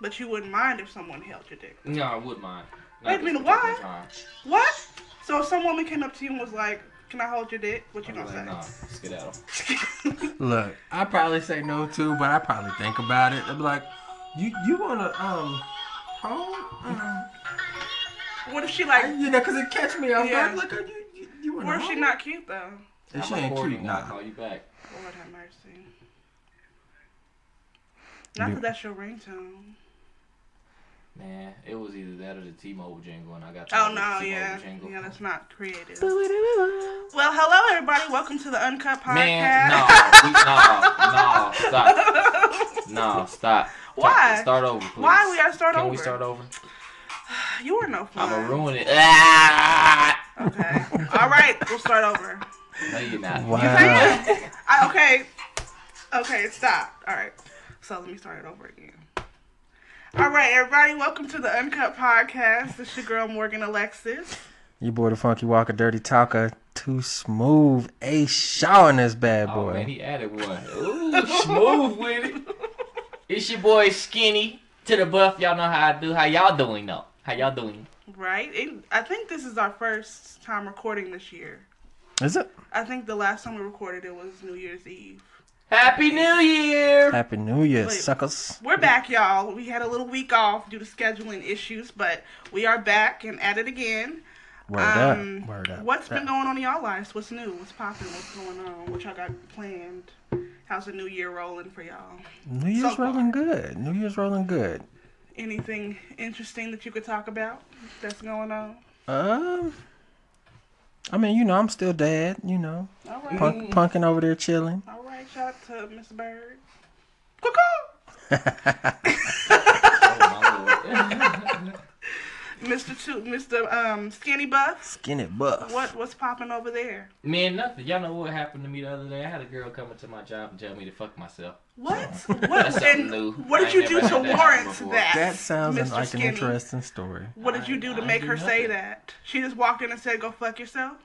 but you wouldn't mind if someone held your dick. No, I would mind. Not Wait a this minute, why? time. What? So if some woman came up to you and was like, "Can I hold your dick?" What you I'd gonna be like, say? nah, skedaddle. Look, I probably say no too, but I probably think about it. I'd be like, you you wanna um hold? Um, What if she like? you know, cause it catch me off Yeah. guard. Like, are you you, you wanna What if she not cute though? If she I'm ain't cute, when I nah. call you back. Lord have mercy. Not You- that that's your ringtone. Nah, it was either that or the T-Mobile jingle, and I got. Oh tired of the no, T-Mobile yeah, jingle. yeah, that's not creative. Well, hello everybody. Welcome to the Uncut Podcast. Man, no, we, no, no, stop, no, stop. Why? Start over, please. Why we gotta start Can over? we start over? You were no fun. I'ma ruin it. Ah! Okay. All right, we'll start over. No, you're not. Wow. Yes, I. I, okay. Okay, stop. All right. So let me start it over again. All right, everybody. Welcome to the Uncut Podcast. This your girl Morgan Alexis. You boy the Funky Walker, Dirty Talker, too smooth. A Shaw in this bad boy. Oh boy. man, he added one. Ooh, smooth with it. It's your boy Skinny to the buff. Y'all know how I do. How y'all doing though? How y'all doing? Right? It, I think this is our first time recording this year. Is it? I think the last time we recorded it was New Year's Eve. Happy New Year! Happy New Year, Wait. suckers. We're back, y'all. We had a little week off due to scheduling issues, but we are back and at it again. Word Um, up. Word up. What's been going on in y'all lives? What's new? What's popping? What's going on? What y'all got planned? How's the new year rolling for y'all? New Year's so rolling good. New Year's rolling good. Anything interesting that you could talk about that's going on? Um, I mean, you know, I'm still dad. You know, All right. punk, punking over there chilling. All right. Shout out to Miss Bird. Cuckoo! Oh, my lord. Mr. Two, Mr. Um, Skinny Buff. Skinny buff. What what's popping over there? Man, nothing. Y'all know what happened to me the other day? I had a girl come into my job and tell me to fuck myself. What? What? And what did you do to had that happen warrant that? That sounds Mr. like an interesting story. What did you I- do to I make do her say that? She just walked in and said, "Go fuck yourself."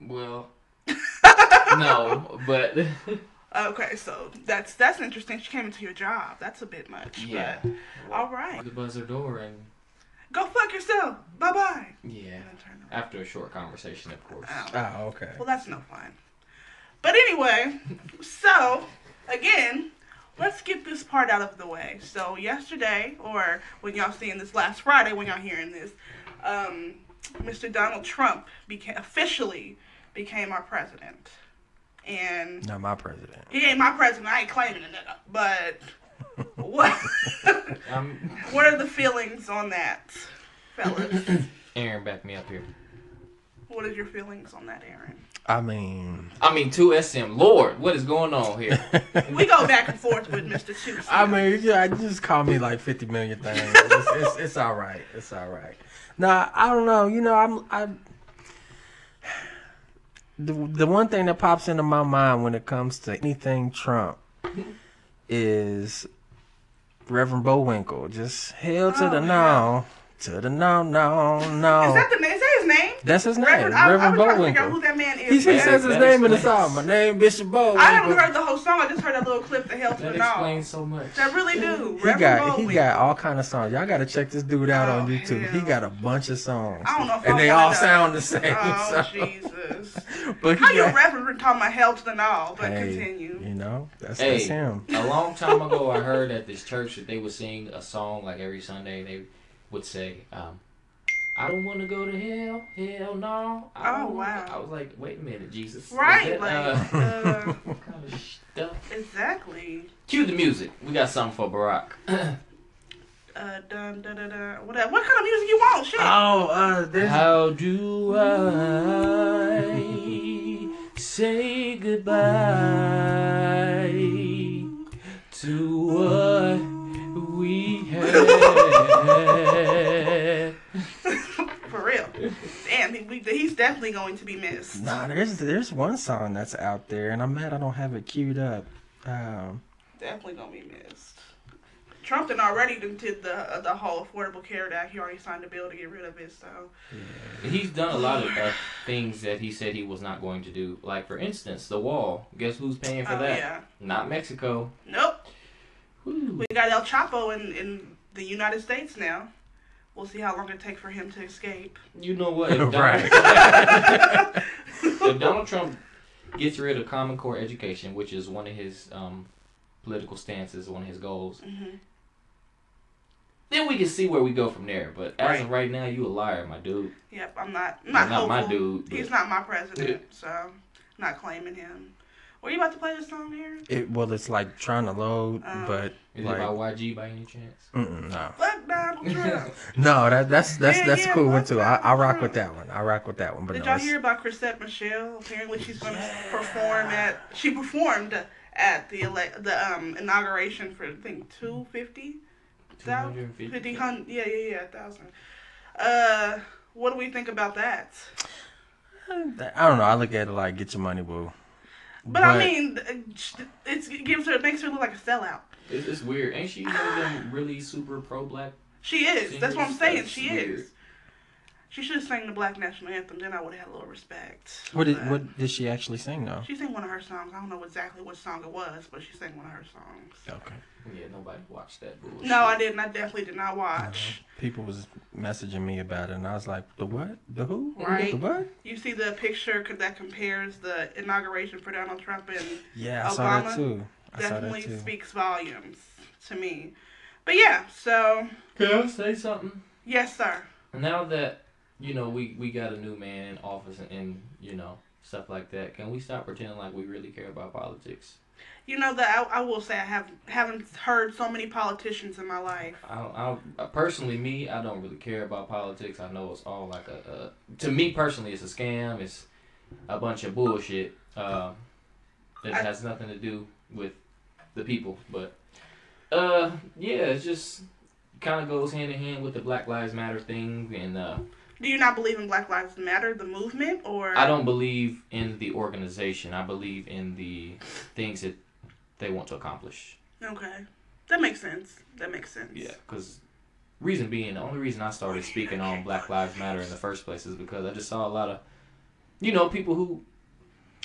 Well, no, but Okay, so that's that's interesting. She came into your job. That's a bit much. yeah. But, all right. The buzzer door and Go fuck yourself. Bye bye. yeah. After a short conversation, of course. Oh, oh okay. Well, that's no fun. But anyway, so again, let's get this part out of the way. So yesterday, or when y'all seeing this last Friday, when y'all hearing this, um, Mr. Donald Trump became officially became our president, and Not my president. he ain't my president. I ain't claiming it, but what Um, what are the feelings on that, fellas? Arin, back me up here. What is your feelings on that, Arin? I mean, I mean, two SM. Lord, what is going on here? We go back and forth with Mr. Two. I mean, yeah, just call me like fifty million things. It's, it's, it's all right. It's all right. Now I don't know. You know, I'm I. The the one thing that pops into my mind when it comes to anything Trump is Reverend Bullwinkle. Just hell to Oh, the yeah. no, to the no, no, Is no. that the name? Is that his name? That's his name, Reverend, I, I Reverend was trying to figure out who that man is. He, he says his That name in the song. My name Bishop Bullwinkle. I haven't heard the whole song. I just heard that little clip, "The Hell to That the No." explains so much. That really do. He Reverend got he got all kind of songs. Y'all got to check this dude out on Oh, YouTube. He got a bunch of songs, I don't know if and I they wanna all know. sound the same. Oh so- Jesus! But he How you got, Reverend talking about hell to the no? But hey, continue. you know, that's, Hey. that's him. A long time ago, I heard at this church that they would sing a song like every Sunday. They would say, um, "I don't want to go to hell, hell no." I Oh, wow. I was like, "Wait a minute, Jesus." Right, that, like uh, uh, what kind of stuff? exactly. Cue the music. We got something for Barack. Uh, dun, dun, dun, dun. What, what kind of music you want? Shit. Oh, uh, there's How do I say goodbye to what we had? For real. Damn, he, we, he's definitely going to be missed. nah. There's there's one song that's out there, and I'm mad I don't have it queued up. Um, Definitely gonna be missed. Trump done already did the uh, the whole Affordable Care Act. He already signed a bill to get rid of it. So He's done a lot of uh, things that he said he was not going to do. Like, for instance, the wall. Guess who's paying for oh that? yeah, Not Mexico. nope. Whew. We got El Chapo in, in the United States now. We'll see how long it takes for him to escape. You know what? If Donald, Right. if Donald Trump gets rid of Common Core education, which is one of his um, political stances, one of his goals, hmm then we can see where we go from there. But as Right. of right now, you a liar, my dude. Yep, I'm not. I'm not, not my dude, He's not my president, so I'm not claiming him. Were you about to play the song here? It, well, it's like trying to load, Um, but Is like, it by YG by any chance? mm-mm, no, Fuck Donald Trump. no, that that's that's Yeah, that's yeah, a cool one too. I, I rock Trump. with that one. I rock with that one. But Did no, y'all it's- hear about Chrisette Michele? Apparently, she's going to perform at. She performed at the ele- the um inauguration for I think two fifty. Thousand, 250? fifty hundred, yeah, yeah, yeah, thousand. Uh, what do we think about that? I don't know. I look at it like get your money, boo. But, I mean, it's, it gives her, it makes her look like a sellout. It's, it's weird. Ain't she one of them really super pro black? She is. That's what I'm saying. that's She weird. is. She should have sang the black national anthem. Then I would have had a little respect. what did what did she actually sing though? She sang one of her songs. I don't know exactly what song it was, but she sang one of her songs. Okay. Yeah, nobody watched that bullshit. No, I didn't. I definitely did not watch. Uh-huh. People was messaging me about it, and I was like, the what? The who? Right. The what? You see the picture co- that compares the inauguration for Donald Trump and Yeah, I saw Obama that too. I saw that definitely too. speaks volumes to me. But yeah, so Can I say something? yes, sir. Now that you know we we got a new man in office and, and you know stuff like that, can we stop pretending like we really care about politics? You know that I, I will say I have haven't heard so many politicians in my life. I don't, I uh, personally, me, I don't really care about politics. I know it's all like a, a to me personally, it's a scam. It's a bunch of bullshit. Uh, it I- has nothing to do with the people. But uh, yeah, it just kind of goes hand in hand with the Black Lives Matter thing. And uh, Do you not believe in Black Lives Matter, the movement, or I don't believe in the organization. I believe in the things that they want to accomplish. Okay, that makes sense. That makes sense. Yeah, because reason being, the only reason I started speaking on Black Lives Matter in the first place is because I just saw a lot of, you know, people who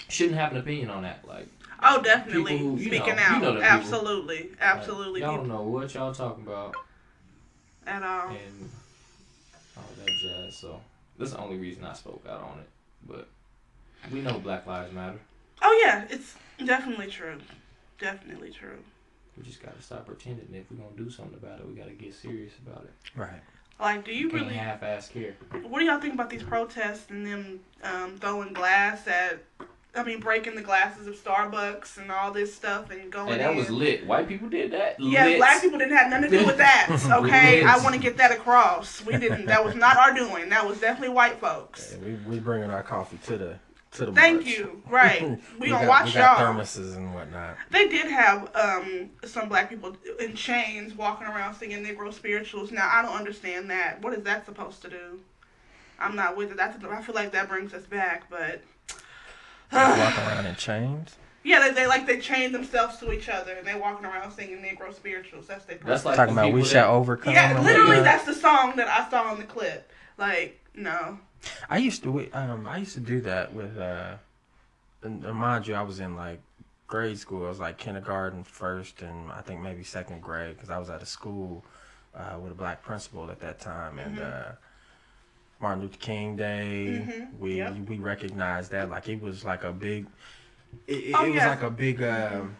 shouldn't have an opinion on that. Like, Oh, definitely who, speaking know- out. you know people. absolutely, absolutely. y'all people don't know what y'all talking about at all. and all that jazz. So that's the only reason I spoke out on it. But we know Black Lives Matter. Oh yeah, it's definitely true. Definitely true. We just gotta stop pretending. If we're gonna do something about it, we gotta get serious about it. Right. Like, do you You can't really? half-ass care. What do y'all think about these protests and them um, throwing glass at? I mean, breaking the glasses of Starbucks and all this stuff and going. And that was lit. White people did that. Yeah, lit. black people didn't have nothing to do with that. Okay, I want to get that across. We didn't. That was not our doing. That was definitely white folks. Yeah, we we bringing our coffee to the to the. Thank march. you. Right. We, gonna got, watch we got y'all. thermoses and whatnot. They did have um, some black people in chains walking around singing Negro spirituals. Now I don't understand that. What is that supposed to do? I'm not with it. That's I feel like that brings us back, but Walking around in chains. yeah, they, they like they chain themselves to each other and they walking around singing Negro spirituals. That's their That's like Talking about we shall that- overcome. yeah, and literally whatnot. that's the song that I saw in the clip. Like no, I used to um I used to do that with uh and, and mind you I was in like grade school I was like kindergarten first and I think maybe second grade because I was at a school uh, with a black principal at that time and Mm-hmm. uh, Martin Luther King Day Mhm, we yep. we recognized that like it was like a big it, it, Oh, it was yeah. like a big um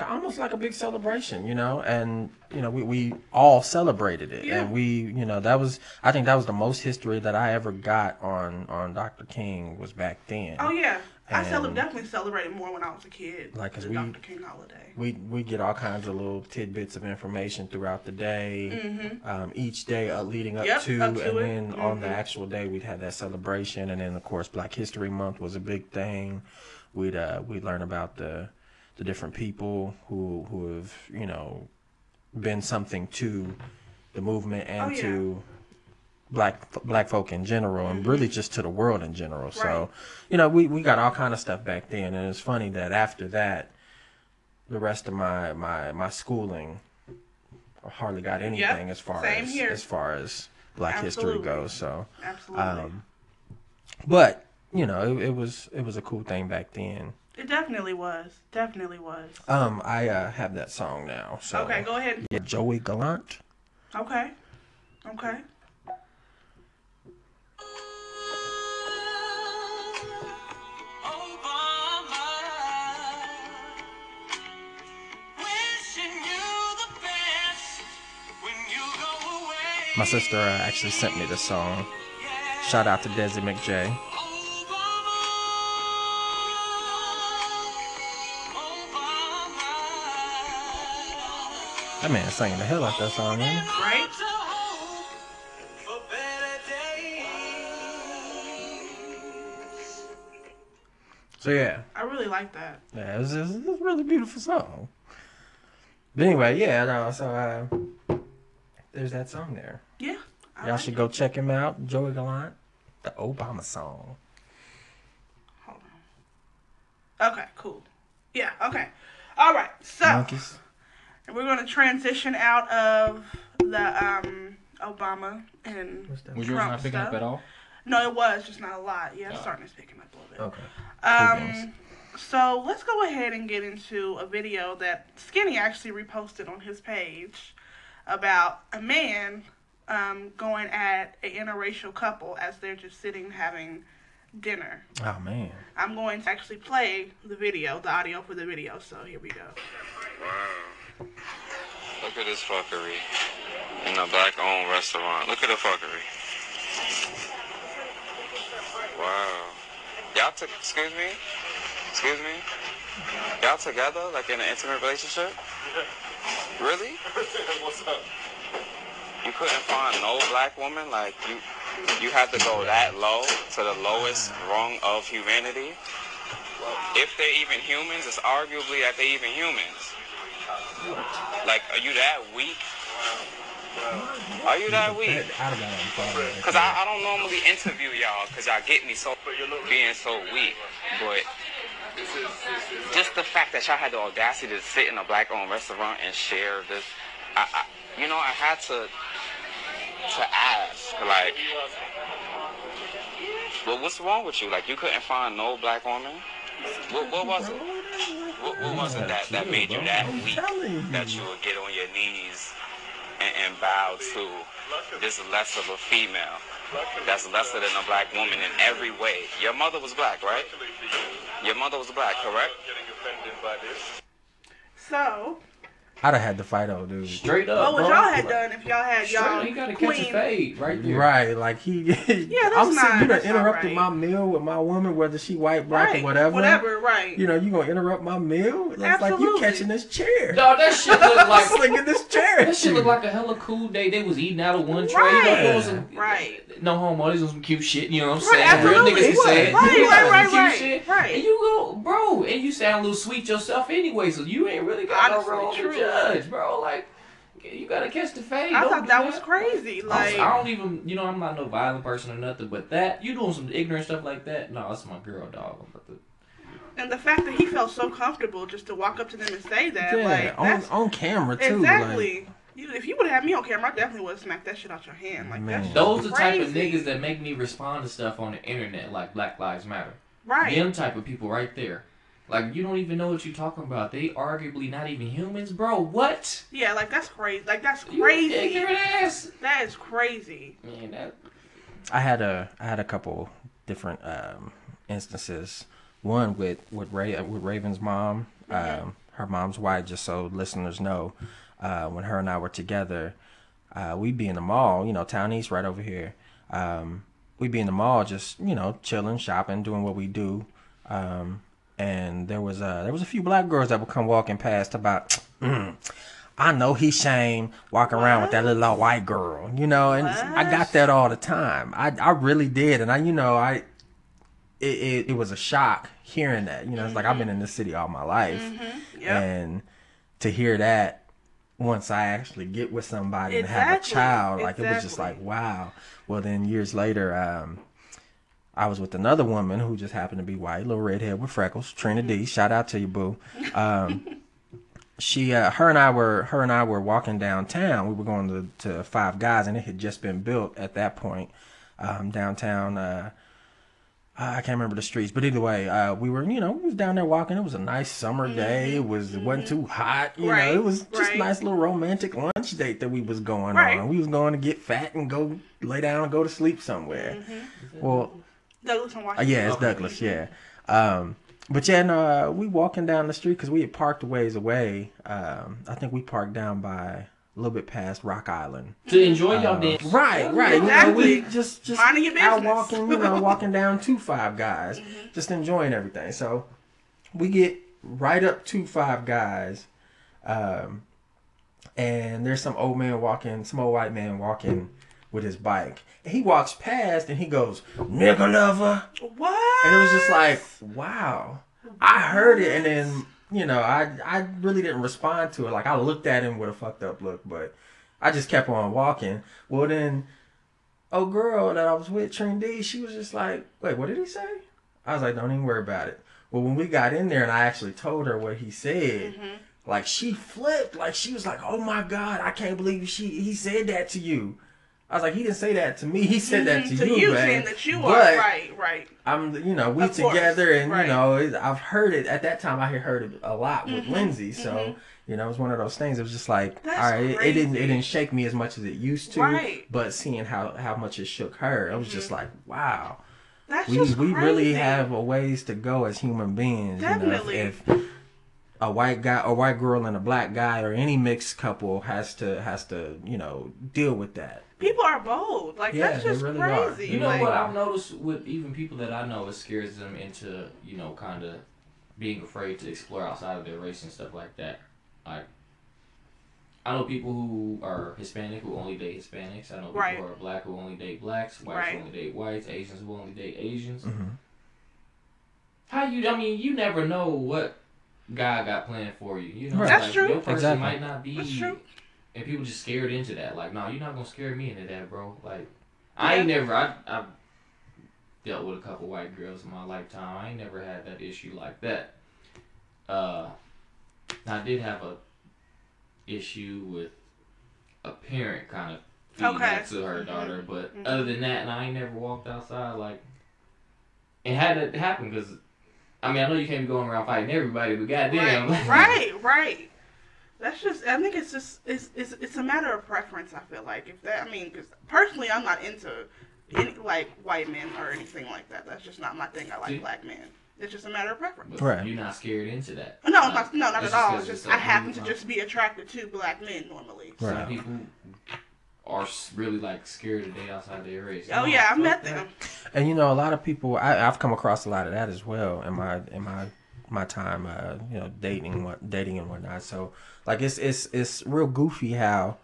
almost like a big celebration, you know, and you know we, we all celebrated it, Yeah. and we you know that was I think that was the most history that I ever got on on Dr. King was back then. oh yeah, I cele- definitely celebrated more when I was a kid. Like, 'cause the we- Dr. King holiday. We we get all kinds of little tidbits of information throughout the day, Mm-hmm. um, each day uh, leading up Yep, to, up to and it. then on the Mhm. actual day we'd have that celebration, and then of course Black History Month was a big thing. We'd uh, we'd learn about the the different people who who have you know been something to the movement and Oh, yeah. to black black folk in general and really just to the world in general Mm-hmm. Right. so you know we, we got all kind of stuff back then and it's funny that after that the rest of my my my schooling hardly got anything as far same as here. as far as black history goes so Absolutely. um but you know it, it was it was a cool thing back then It definitely was. Definitely was. Um, I uh, have that song now. So Okay, go ahead. Yeah, Joey Gallant. Okay. Okay. My sister uh, actually sent me this song. Shout out to Desi McJ. That man singing the hell out that song, man. Right? So yeah, I really like that. yeah, it was, it was a really beautiful song. But anyway, yeah, no, so uh, there's that song there. Yeah. I Y'all like should it. go check him out, Joey Gallant, the Obama song. Hold on. Okay, cool. Yeah, okay. All right. So, Monkeys. we're going to transition out of the um Obama and What's that? Was yours Trump not picking stuff. up at all? No, it was just not a lot. Yeah, it's Oh. starting to picking up a little bit. Okay. Um, so let's go ahead and get into a video that Skinny actually reposted on his page about a man um, going at a interracial couple as they're just sitting having dinner. Oh man. I'm going to actually play the video, the audio for the video. So here we go. Wow. Look at this fuckery. In a black owned restaurant. Look at the fuckery. Wow. Y'all took, excuse me? Excuse me? Y'all together, like in an intimate relationship? Really? What's up? You couldn't find no black woman? Like, you you had to go that low to the lowest rung of humanity? If they're even humans, it's arguably that they're even humans. Like, are you that weak? Are you that weak? Because I, I don't normally interview y'all because y'all get me so being so weak. But just the fact that y'all had the audacity to sit in a black owned restaurant and share this, I, I, you know, I had to to ask, like, well, what's wrong with you? Like, you couldn't find no black woman? What, what was it? What, what was it that, that made you that weak that you would get on your knees and, and bow to this less of a female that's lesser than a black woman in every way? Your mother was black, right? Your mother was black, correct? Getting offended by this. So, I'd have had to fight old dude. Straight up. what would bro. y'all have done if y'all had Straight y'all up, he gotta catch a queen? fade right there. Right, like he. Yeah, that's I'm not- you done that's interrupted right. my meal with my woman, whether she white, black, Right, or whatever. Whatever, right. You know, you gonna interrupt my meal? It's like you catching this chair. Dog, that shit look like like slinging this chair. that shit look like a hella cool day. They was eating out of one tray. Right. You know, doing some, Right. No homo, these on some cute shit. You know what I'm Right, saying? Real absolutely. niggas can say it. Right, You know, right, right, cute right, shit. right. And you go, bro, and you sound a little sweet yourself anyway, so you ain't really got no role to true. Judge, bro. Like, you gotta catch the fade. I Don't thought do that was crazy. Like, don't- I don't even, you know, I'm not no violent person or nothing, but that you doing some ignorant stuff like that. No, that's my girl, dog. I'm about to- and the fact that he felt so comfortable just to walk up to them and say that, yeah, like, on that's on camera too. exactly. You, if you would have had me on camera, I definitely would have smacked that shit out your hand. Like Man. that's Those are the type of niggas that make me respond to stuff on the internet, like Black Lives Matter. right. Them type of people right there. Like you don't even know what you're talking about. They arguably not even humans, bro. What? Yeah, like that's crazy. Like that's You crazy. ignorant ass. That is crazy. Man, that I had a I had a couple different um, instances. One with with Ray with Raven's mom. Um, her mom's wife. Just so listeners know, uh, when her and I were together, uh, we'd be in the mall. You know, Town East, right over here. Um, we'd be in the mall, just you know, chilling, shopping, doing what we do. Um, and there was uh, there was a few black girls that would come walking past about. Mm, I know he shame walking around with that little old white girl, you know, and I got that all the time. I I really did, and I you know I it it, it was a shock hearing that. You know, it's like I've been in this city all my life, Yep. and to hear that once I actually get with somebody and have a child, like it was just like wow. Well, then years later, um, I was with another woman who just happened to be white, little redhead with freckles, Trina D. Shout out to you, boo. Um, she, uh, her and I were, her and I were walking downtown. We were going to, to Five Guys, and it had just been built at that point um, downtown. Uh, I can't remember the streets, but either way, uh, we were, you know, we was down there walking. It was a nice summer day. It was it wasn't too hot, you Mm-hmm. Right, know. It was just right. a nice little romantic lunch date that we was going Right. on. We was going to get fat and go lay down and go to sleep somewhere. Mm-hmm. Well, Douglas and uh, Washington. yeah, it's Douglas. Yeah. Um, but yeah, no, uh, we walking down the street because we had parked a ways away. Um, I think we parked down by a little bit past Rock Island. To enjoy y'all dance. Right, right. You know, we just just Minding your out business. walking, you know, walking down to Five Guys, Mm-hmm. just enjoying everything. So we get right up to Five Guys, um, and there's some old man walking, some old white man walking with his bike. And he walks past and he goes, "Nigga lover," What? and it was just like, wow. I heard it, and then you know, I I really didn't respond to it. Like I looked at him with a fucked up look, but I just kept on walking. Well, then, oh girl that I was with, Trin D, she was just like, wait, what did he say? I was like, don't even worry about it. Well, when we got in there and I actually told her what he said, mm-hmm. like she flipped, like she was like, oh my god, I can't believe she he said that to you. I was like, he didn't say that to me. He said that to, to you, you, man. saying that you are right, right. I'm, you know, we Of course, together, and right. you know, it, I've heard it at that time. I had heard it a lot with Mm-hmm, Lindsay, so you know, it was one of those things. It was just like, That's all right, it, it didn't, it didn't shake me as much as it used to, Right. Mm-hmm. but seeing how how much it shook her, it was just like, wow, That's we we really have a ways to go as human beings. Definitely. You know, if, if a white guy, a white girl, and a black guy, or any mixed couple has to has to, you know, deal with that. People are bold. Like Yeah, that's just really are. crazy. You know like, what I've noticed with even people that I know, it scares them into you know kind of being afraid to explore outside of their race and stuff like that. Like I know people who are Hispanic who only date Hispanics. I know people Right. who are black who only date blacks, whites Right. who only date whites, Asians who only date Asians. Mhm. How you? I mean, you never know what God got planned for you. You know, Right. That's like, true. Your person Exactly. might not be. And people just scared into that. Like, no, you're not gonna scare me into that, bro. Like, I ain't never. I I dealt with a couple white girls in my lifetime. I ain't never had that issue like that. Uh, I did have a issue with a parent kind of feeding Okay. to her Mhm. daughter, but Mhm. other than that, and I ain't never walked outside like. It had to happen because, I mean, I know you can't be going around fighting everybody, but goddamn, Right, right, right. That's just. I think it's just. It's, it's it's a matter of preference. I feel like if that. I mean, because personally, I'm not into any like white men or anything like that. That's just not my thing. I like See? black men. It's just a matter of preference. Right. You're not scared into that. No, Like, not, no, not at all. It's just it's I happen to just be attracted to black men normally. Right. Some people are really like scared to date outside their race. Oh No, yeah, I've met them. And you know, a lot of people I, I've come across a lot of that as well in my in my my time, uh, you know, dating what dating and whatnot. So like it's it's it's real goofy how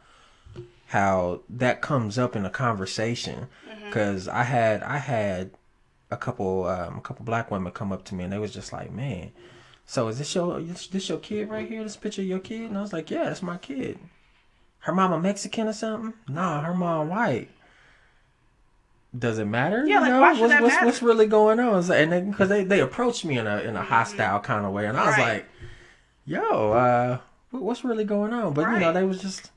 how that comes up in a conversation Mm-hmm. because I had I had a couple um, a couple black women come up to me and they was just like, man. So is this your this, this your kid right here? This picture of your kid? And I was like, yeah, that's my kid. Her mama Mexican or something? Nah, her mom white. Does it matter? Yeah, you like, know? why should what's, that what's, matter? what's really going on? And because they, they approached me in a in a hostile kind of way, and I was Mm-hmm. Right. like, "Yo, uh, what's really going on?" But you know, they was just,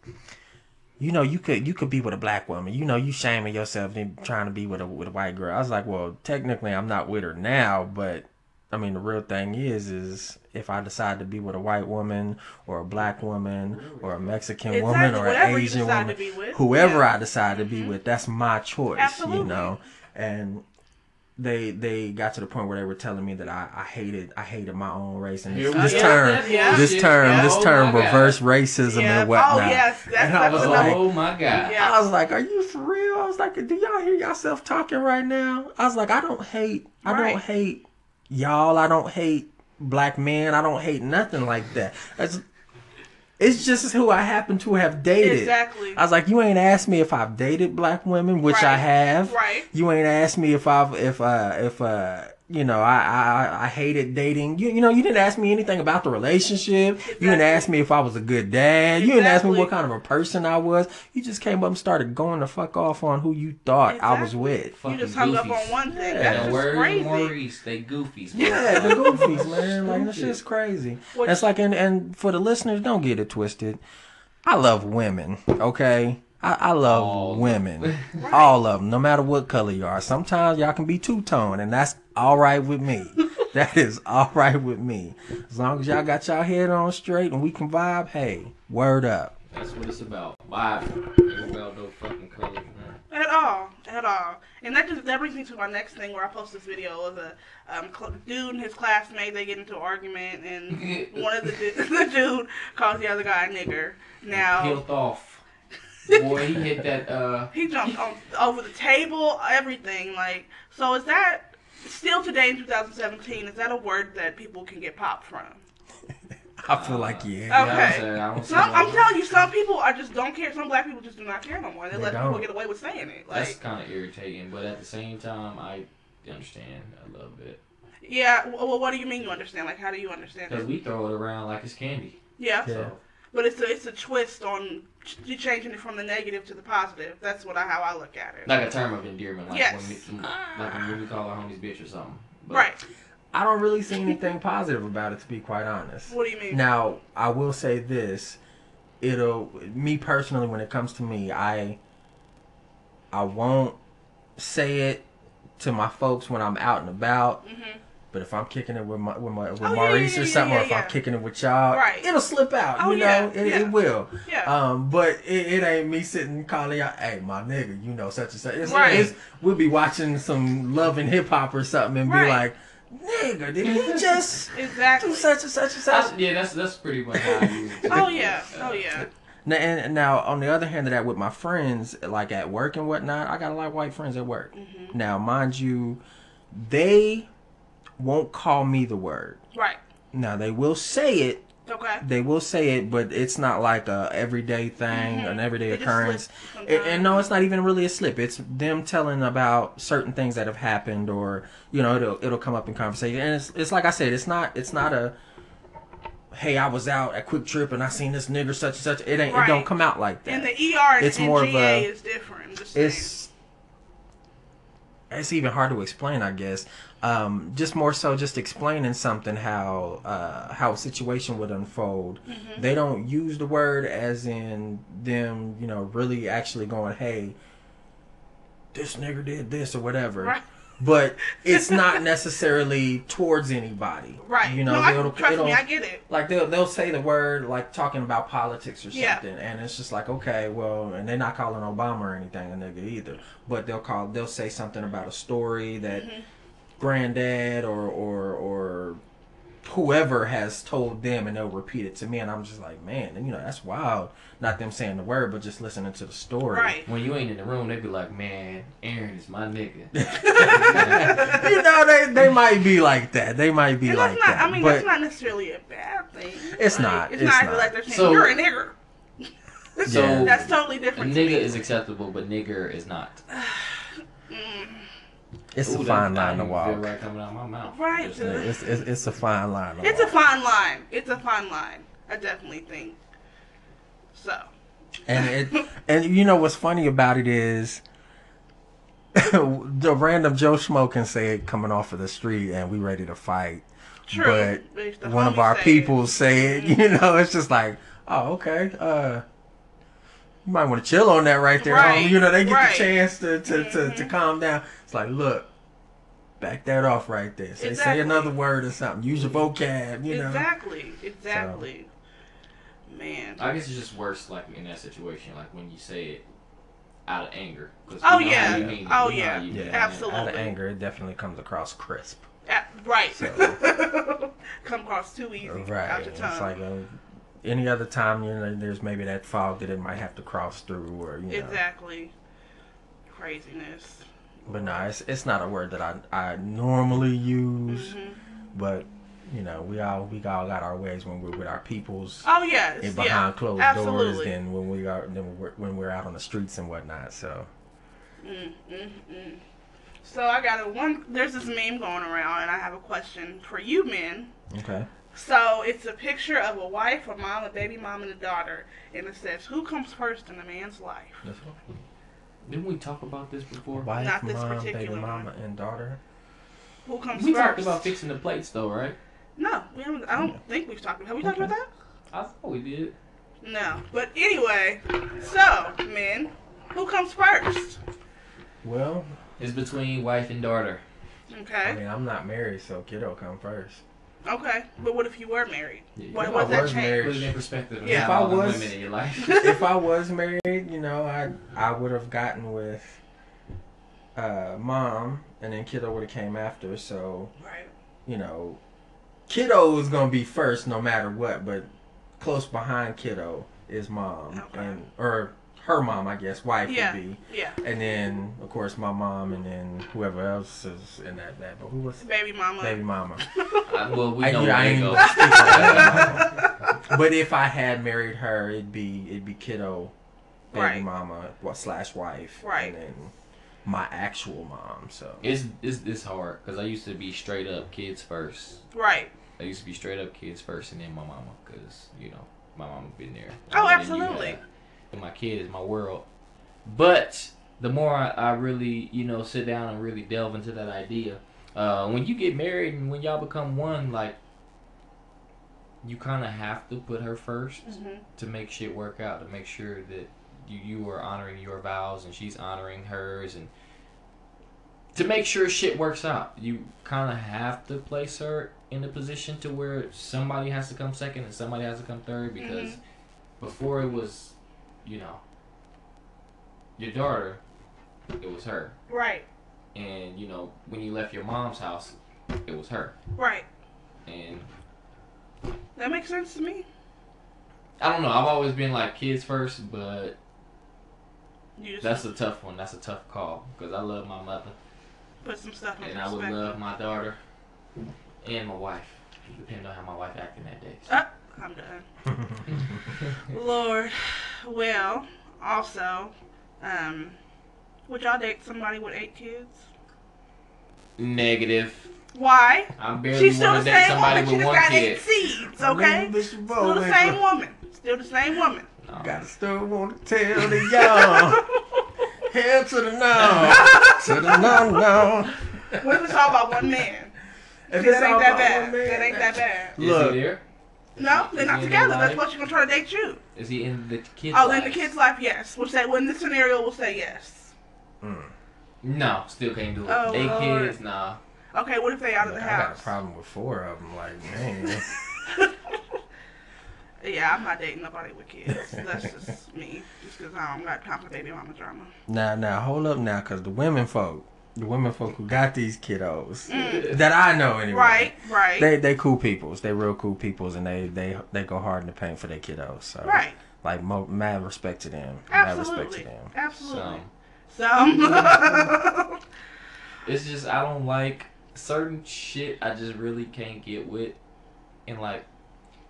you know, you could you could be with a black woman. You know, you shaming yourself and trying to be with a with a white girl. I was like, well, technically, I'm not with her now, but I mean, the real thing is, is if I decide to be with a white woman or a black woman or a Mexican woman or an whatever you Asian decide woman, to be with, whoever yeah. I decide to be mm-hmm. with, that's my choice. Absolutely. You know, and they they got to the point where they were telling me that I, I hated I hated my own race and this, we this go. term Yeah. this term Yeah. this Oh term God. reverse racism Yeah. and oh, whatnot. Oh yes, that's, And I was another- like- oh my god. Yeah. I was like, "Are you for real?" I was like, "Do y'all hear yourself talking right now?" I was like, "I don't hate. I don't hate y'all. I don't hate black men. I don't hate nothing like that. It's, it's just who I happen to have dated." Exactly. I was like, "You ain't asked me if I've dated black women, which I have. Right. You ain't asked me if I've if uh if uh." You know, I, I I hated dating. You you know, you didn't ask me anything about the relationship. You didn't ask me if I was a good dad. You didn't ask me what kind of a person I was. You just came up and started going the fuck off on who you thought I was with. You Fucking just hung up on one thing. Yeah. That's And just word crazy. Maurice, they goofies. bro. Yeah, the goofies, man. Like it's Stupid. just crazy. Which- It's like, and, and for the listeners, don't get it twisted. I love women, okay? I, I love All women, Right. all of them, no matter what color you are. Sometimes y'all can be two tone, and that's all right with me. that is all right with me. As long as y'all got y'all head on straight and we can vibe, hey, word up. That's what it's about. Vibe. Ain't about no fucking colors, man. At all, at all, and that just that brings me to my next thing where I post this video of a um, cl- dude and his classmate. They get into an argument, and one of the du- the dude calls the other guy a nigger. Now Peeled off. Boy, he hit that. uh he jumped on over the table, everything. Like, so is that still today in 2017? Is that a word that people can get popped from? I feel like yeah. yeah, Okay. I'm saying, I don't see Some, I'm telling you, some people are just don't care. Some black people just do not care no more. They, They let people don't. get away with saying it. That's Like, kind of irritating, but at the same time, I understand a little bit yeah. Well, what do you mean you understand? Like, how do you understand because we throw it around like it's candy. Yeah. Yeah. So But it's a it's a twist on ch- you changing it from the negative to the positive. That's what I how I look at it. like a term of endearment, like Yes. when we, like when we call our homies bitch or something. But right. I don't really see anything positive about it, to be quite honest. What do you mean? Now, I will say this: it'll me personally, when it comes to me, I I won't say it to my folks when I'm out and about. Mhm. But if I'm kicking it with my, with, my, with Oh, yeah, Maurice yeah, or yeah, something, yeah, or if. I'm kicking it with y'all, Right. it'll slip out. Oh, you know, yeah, it, yeah. it will. Yeah. Um, but it, it ain't me sitting calling y'all, hey, my nigga, you know, such and such. It's, Right. it's, we'll be watching some Love and Hip Hop or something and Right. be like, nigga, did he just exactly. do such and such and such? That's, yeah, that's that's pretty much how I use it. Oh yeah. Oh yeah. Now, and, and now, on the other hand of that, with my friends, like at work and whatnot, I got a lot of white friends at work. Mm-hmm. Now, mind you, they won't call me the word. Right. Now, they will say it. Okay. They will say it, but it's not like a everyday thing, Mhm. an everyday It just occurrence. slips And, no, it's not even really a slip. It's them telling about certain things that have happened, or you know, it'll it'll come up in conversation. And it's it's like I said, it's not it's not a hey, I was out at QuikTrip and I seen this nigger such and such. It ain't. It Right. don't come out like that. And the ER It's and more of a- is different. It's it's even hard to explain i guess um, just more so just explaining something how uh, how a situation would unfold Mm-hmm. they don't use the word as in them you know really actually going hey this nigger did this or whatever Right. But it's not necessarily towards anybody right. you know no, I, it'll- trust it'll- me, I get it. like they'll they'll say the word like talking about politics or Yeah. something, and it's just like okay, well, and they're not calling Obama or anything a nigga either, but they'll call they'll say something about a story that Mm-hmm. granddad or or or whoever has told them, and they'll repeat it to me, and I'm just like, man, and you know that's wild. Not them saying the word, but just listening to the story. Right. When you ain't in the room, they be like, "Man, Arin is my nigga." you know they they might be like that. They might be And like that's not. that. I mean, but that's not necessarily a bad thing. It's Like, not, It's, it's not not. like they're saying So- you're a nigger. So That's totally a different. to nigga me. is acceptable, but nigger is not. Mm, it's Ooh, a fine line to even walk. Right coming out my mouth. Right, Just It's, it's, it's a fine line. to it's a fine line. It's a fine line. I definitely think. So. And it and you know what's funny about it is the random Joe Schmo can say it coming off of the street and we ready to fight. True. But one of our say it- people say it, you know, it's just like, oh, okay. Uh you might want to chill on that right there. Right, homie. You know, they get right. the chance to to, to, to Mhm. calm down. It's like, look, back that off right there. Say Exactly. say another word or something. Use your vocab, you know. Exactly. Exactly. Man. I guess it's just worse, like in that situation, like when you say it out of anger. Oh, know yeah. how you mean. Oh, We know yeah. how you mean. Yeah, Absolutely. Out of anger, it definitely comes across crisp. Ah, right. So- Come across too easy Right. out your It's like uh any other time, you know, there's maybe that fog that it might have to cross through, or you know. Exactly. Craziness. But no, it's it's not a word that I I normally use, hmm but you know, we all we all got our ways when we're with our peoples Oh yes. and yeah. behind closed doors Absolutely. than when we are than we're, when we're out on the streets and whatnot. So Mm, mm, mm. So I got a one. There's this meme going around, and I have a question for you, men. okay, So it's a picture of a wife, a mom, a baby mom, and a daughter, and it says, "Who comes first in a man's life?" this one. Didn't we talk about this before? Wife, Not this mom, baby particular mama, one. and daughter. Who comes We first? talked about fixing the plates, though, right? No, we haven't. I don't think we've talked. Have we talked about that? I thought we did. No. But anyway, so men, who comes first? Well, It's between wife and daughter. Okay. I mean, I'm not married, so kiddo come first. Okay. But what if you were married? Yeah, What, if what I does that change? Put it in perspective. Yeah. If I was- women in your life. if I was married, you know, I I would have gotten with uh, mom, and then kiddo would have came after. So Right. you know, kiddo is gonna be first no matter what, but close behind kiddo is mom Okay. and or her mom, I guess, wife Yeah. would be, Yeah. and then of course my mom, and then whoever else is in that that. But who was Baby mama. baby mama? I- well, we I- know yeah, where I ain't go. gonna speak on that. but if I had married her, it'd be it'd be kiddo, baby Right. mama wa- slash wife, Right. and then my actual mom. So It's it's, it's hard because I used to be straight up kids first. Right. I used to be straight up kids first, and then my mama, because you know my mama been there. Oh, longer you absolutely. have. My kid is my world. But the more I, I really, you know, sit down and really delve into that idea, uh, when you get married and when y'all become one, like you kind of have to put her 1st hmm to make shit work out, to make sure that you you are honoring your vows and she's honoring hers, and to make sure shit works out. You kind of have to place her in a position to where somebody has to come second and somebody has to come third because Mhm. before it was, you know, your daughter, it was her, Right. and you know when you left your mom's house, it was her, Right. and That makes sense to me. I don't know. I've always been like kids first, but That's a tough one. That's a tough call because I love my mother put some stuff in and I would love my daughter and my wife, depending on how my wife acting that day. Ah, I'm done. Lord. Well, also, um, would y'all date somebody with eight kids? Negative. Why? I'm barely She's still the same somebody woman. She just got kid. eight seeds, okay? Mr. Still the Winker. same woman. Still the same woman. No. Got a story want to tell the young. Hell to the no. to the no, no. What if it's all about one man? If See, that it's ain't that bad. one man, That ain't that bad. Is Look. He there? No, they're not Is he in together. That's life? why she's gonna try to date you. Is he in the kid's Oh, life? in the kid's life, yes. We'll say, well, in this scenario, we'll say yes. Mm. No, still can't do it. Oh, Eight Lord. kids, nah. Okay, what if they out of Look, the I got a house? problem with four of them. Like, man. Yeah, I'm not dating nobody with kids. That's just me. Just because I don't got time for baby mama drama. now, now, hold up now, because the women folk, the women folk who got these kiddos, Mm. that I know anyway. Right, right, They they cool peoples. They real cool peoples, and they they they go hard in the paint for their kiddos. So right. like mo- mad respect to them. Mad respect to Absolutely, them. absolutely. Some. Some. It's just I don't like certain shit. I just really can't get with, and like,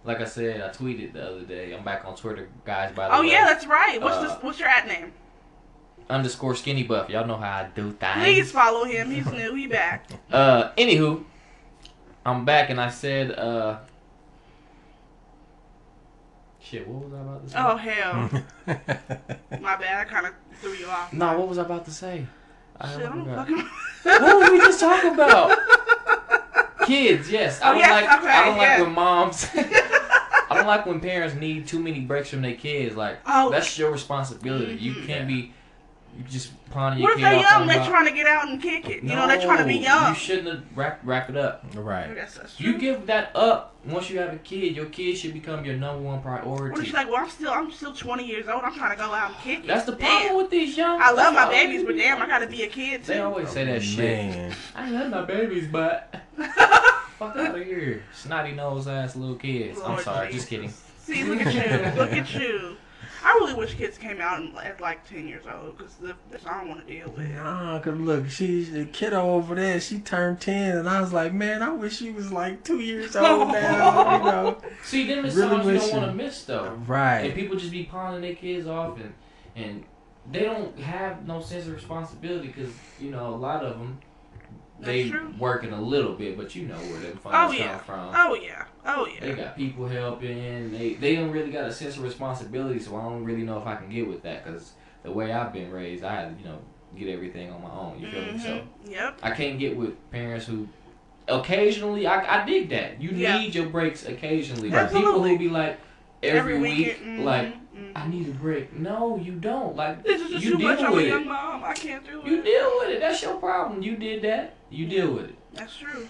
like I said, I tweeted the other day. I'm back on Twitter, guys. By the oh way, yeah, that's right. What's Uh, this? What's your at name? Underscore skinny buff. Y'all know how I do things. Please follow him. He's new. He back. Uh, anywho, I'm back and I said, uh, shit, what was I about to say? Oh hell, my bad. I kind of threw you off. No, what was I about to say? I Shit, I don't forgot. fucking. what were we just talking about? Kids, yes. I Oh, don't yes, like. okay, I don't yeah. like when moms. I don't like when parents need too many breaks from their kids. Like Oh. that's your responsibility. You Mhm. can't be. You just pawning your What if they're young? They're about- trying to get out and kick it. You know, they're trying to be young. You shouldn't have wrap wrap it up. I right. guess that's true. You give that up once you have a kid. Your kid should become your number one priority. What if she's like, well, I'm still, I'm still 20 years old. I'm trying to go out and kick it. That's the problem Damn. with these young. I love my babies, but damn, I gotta be a kid too. They always say that oh, shit. Man. I love my babies, but fuck out of here, snotty nose ass little kids. I'm sorry, Jesus. just kidding. See, look at you, look at you. I really wish kids came out and- at like 10 years old because that's all I want to deal with. Nah, cause look, she's the kiddo over there. She turned ten, and I was like, man, I wish she was like two years old now. You know, See, them is Really songs you don't want to miss though. Right. And people just be pawning their kids off, and and they don't have no sense of responsibility because you know a lot of them they true. working a little bit, but you know where them Oh, funds yeah. come from. Oh yeah, oh yeah. They got people helping. They they don't really got a sense of responsibility, so I don't really know if I can get with that because the way I've been raised, I had you know get everything on my own. You feel me? So Mhm. Yep. I can't get with parents who occasionally I, I dig that. You Yeah. need your breaks occasionally. But people who be like, every, Every week. weekend, mhm, Like. I need a break. No, you don't. Like This is just you too deal much. I'm a young it. mom. I can't do You it. deal with it. That's your problem. You did that. You deal with it. That's true.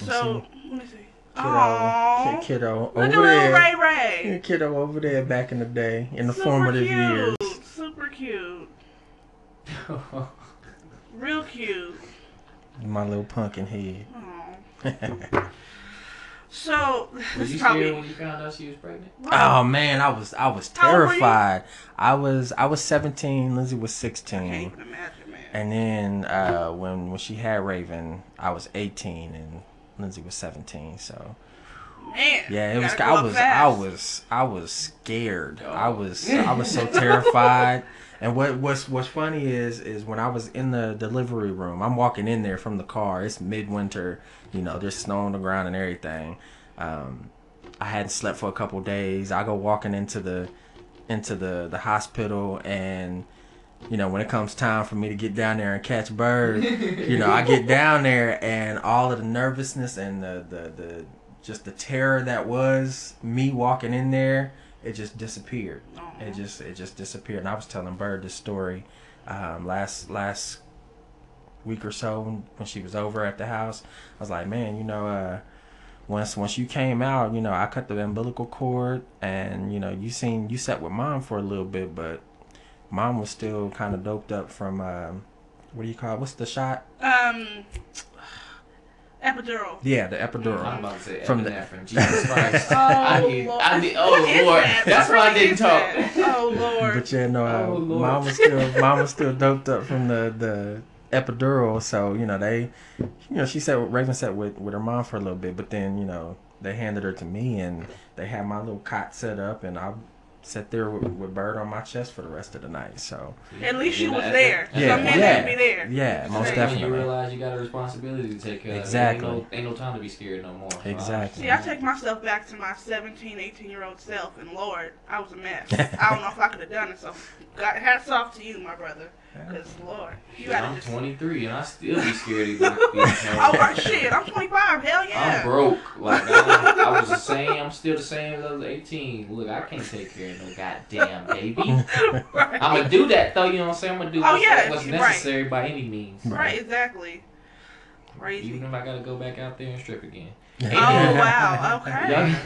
Let's So let me see. Kiddo, Aww. kiddo Look over at little there. Ray Ray. Kiddo over there back in the day, in the Super formative cute. years. Super cute. Real cute. My little pumpkin head. Aw. So Was this you is scared probably. when you found out she was pregnant? oh man, I was I was How old were you? terrified. I was I was 17. Lindsay was I can't 16. even imagine, man. And then uh, when when she had Raven, I was 18 and Lindsay was 17. So Man. yeah, it was I grow up was I was I was scared. Oh. I was I was so terrified. And what what's what's funny is is when I was in the delivery room, I'm walking in there from the car. It's midwinter, you know, there's snow on the ground and everything. Um, I hadn't slept for a couple days. I go walking into the into the the hospital and you know when it comes time for me to get down there and catch bird you know i get down there and all of the nervousness and the the, the just the terror that was me walking in there it just disappeared. Aw. it just it just disappeared. And i was telling bird this story um, last last week or so when she was over at the house. I was like man you know uh once once you came out, you know, I cut the umbilical cord, and you know, you seen you sat with mom for a little bit, but mom was still kind of doped up from um, what do you call it? What's the shot? Um. Epidural. Yeah, the I'm epidural. about to say From the- epinephrine. Jesus Christ. Oh, I need. Lord. I need. Oh is Lord. that? That's why I didn't talk. that? Oh Lord. But yeah, no, uh, Oh, Lord. mom was still mom was still doped up from the the epidural. So you know they, you know, she said Raven sat with with her mom for a little bit, but then you know they handed her to me, and they had my little cot set up, and I sat there with, with Bird on my chest for the rest of the night. So At least you Yeah, was that- there. Yeah, Some yeah. had to be there. yeah, That's most right. definitely. When you realize you got a responsibility to take care of. Exactly. Ain't no, ain't no time to be scared no more. So Exactly. See, I take myself back to my 17, 18 year old self, and Lord, I was a mess. I don't know if I could have done it. So, God, hats off to you, my brother. Because, Lord, you Shit, gotta I'm just. 23 and I still be scared to go. Oh, right, shit, I'm 25. Hell yeah. I'm broke. Like I, I was the same. I'm still the same as I was 18. Look, I can't take care of no goddamn baby. right. I'm gonna do that though. You know what I'm saying? I'm gonna do Oh, what's, yeah, what's right. necessary by any means. right, exactly. Crazy. Even if I gotta go back out there and strip again. Oh, wow.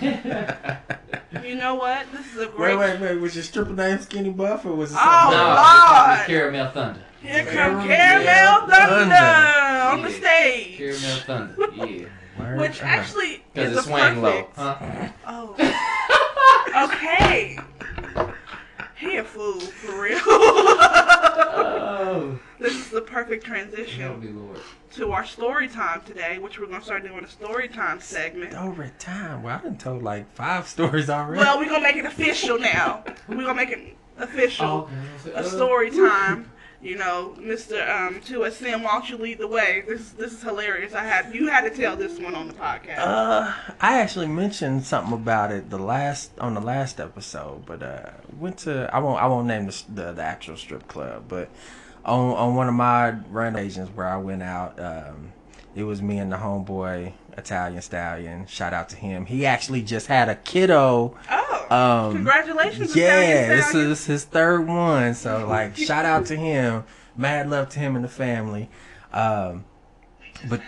Okay. You know what? This is a Wait, great. wait, wait. Wait. Was your stripper name Skinny Buff or was it Oh, something no, else? Lord. Caramel Thunder. Here come Caramel Caramel Thunder Thunder. on the Yeah. stage. Caramel Thunder. Yeah. Word? Which actually Because is it a swang low. Huh? Oh. okay. He a fool for real. Oh. this is the perfect transition to our story time today, which we're gonna start doing a story time segment. Over time. Well, I've been told like five stories already. Well, we're gonna make it official now. We're gonna make it official. Okay. A uh, story time. You know, Mr. Um, 2SM, why don't you lead the way? This this is hilarious. I had you had to tell this one on the podcast. Uh, I actually mentioned something about it the last on the last episode, but uh, went to I won't I won't name the the, the actual strip club, but on on one of my random occasions where I went out, um, it was me and the homeboy Italian Stallion. Shout out to him. He actually just had a kiddo. oh, Um, congratulations! yeah, Italian this Stallion. is his third one. So like, shout out to him. Mad love to him and the family. Um, but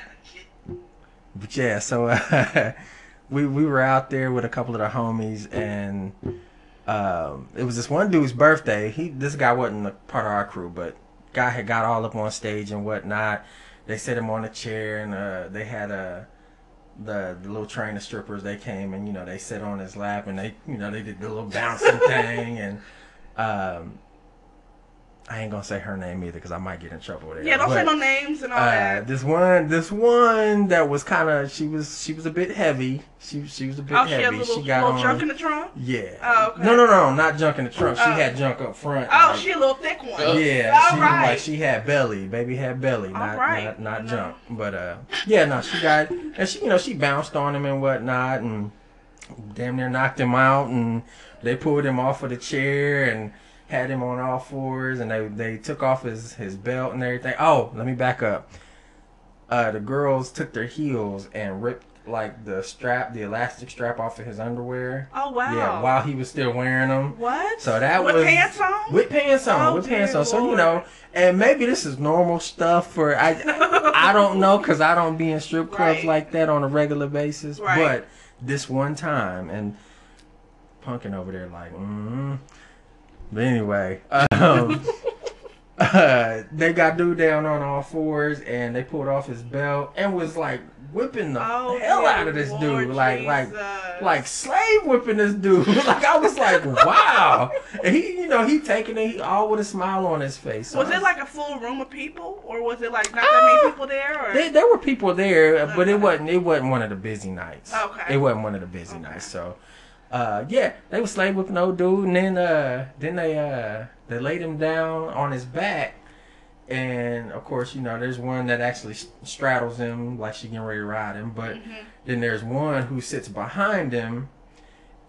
but yeah, so uh, we we were out there with a couple of the homies, and um, it was this one dude's birthday. He this guy wasn't a part of our crew, but guy had got all up on stage and whatnot. They set him on a chair, and uh, they had a. The, the little train of strippers they came and you know they sit on his lap and they you know they did the little bouncing thing and um I ain't gonna say her name either because I might get in trouble with it. yeah, don't say no names and all uh, that. this one, this one that was kind of, she was, she was a bit heavy. She, she was a bit Oh, she had heavy. little, she got little on. junk in the trunk. yeah. Oh, okay. No, no, no, not junk in the trunk. She Oh. had junk up front. Oh, like- she a little thick one. Yeah, All she right. like she had belly. Baby had belly, not All right. not, not know. junk. But uh, yeah, no, she got and she, you know, she bounced on him and whatnot, and damn near knocked him out, and they pulled him off of the chair and had him on all fours, and they they took off his his belt and everything. Oh, let me back up. Uh, the girls took their heels and ripped like the strap, the elastic strap off of his underwear. Oh wow. Yeah, while he was still wearing them. What? So that with was pants on. with pants on, Oh, with pants on. So you know, and maybe this is normal stuff for I. I don't know because I don't be in strip clubs Right. like that on a regular basis. Right. But this one time, and punking over there like, mm but anyway, um, uh, they got dude down on all fours and they pulled off his belt and was like whipping the Oh, hell out of this Lord dude, like like like slave whipping this dude. like I was like, wow. And he, you know, he taking it he, all with a smile on his face. So Was it like a full room of people, or was it like not that many Ah, people there? Or? There, there were people there, but it wasn't. It wasn't one of the busy nights. Okay. It wasn't one of the busy Okay. nights. So, uh, yeah, they was slave whipping old dude, and then uh, then they uh, they laid him down on his back, and of course, you know, there's one that actually straddles him like she getting ready to ride him, but Mm-hmm. then there's one who sits behind him.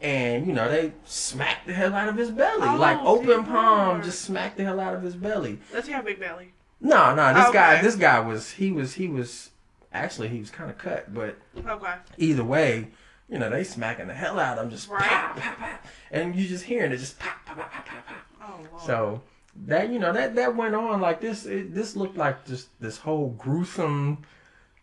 And you know they smack the hell out of his belly, Oh, like open palm, just smack the hell out of his belly. Does he have a big belly? No, no, this guy, Okay. this guy was he was he was actually he was kind of cut, but Okay. either way, you know they smacking the hell out of him, just Right. pop, pop, pop, and you just hearing it just pop, pop, pop, pop, pop, pop. Oh Lord. So that you know that that went on like this. It, this looked like just this whole gruesome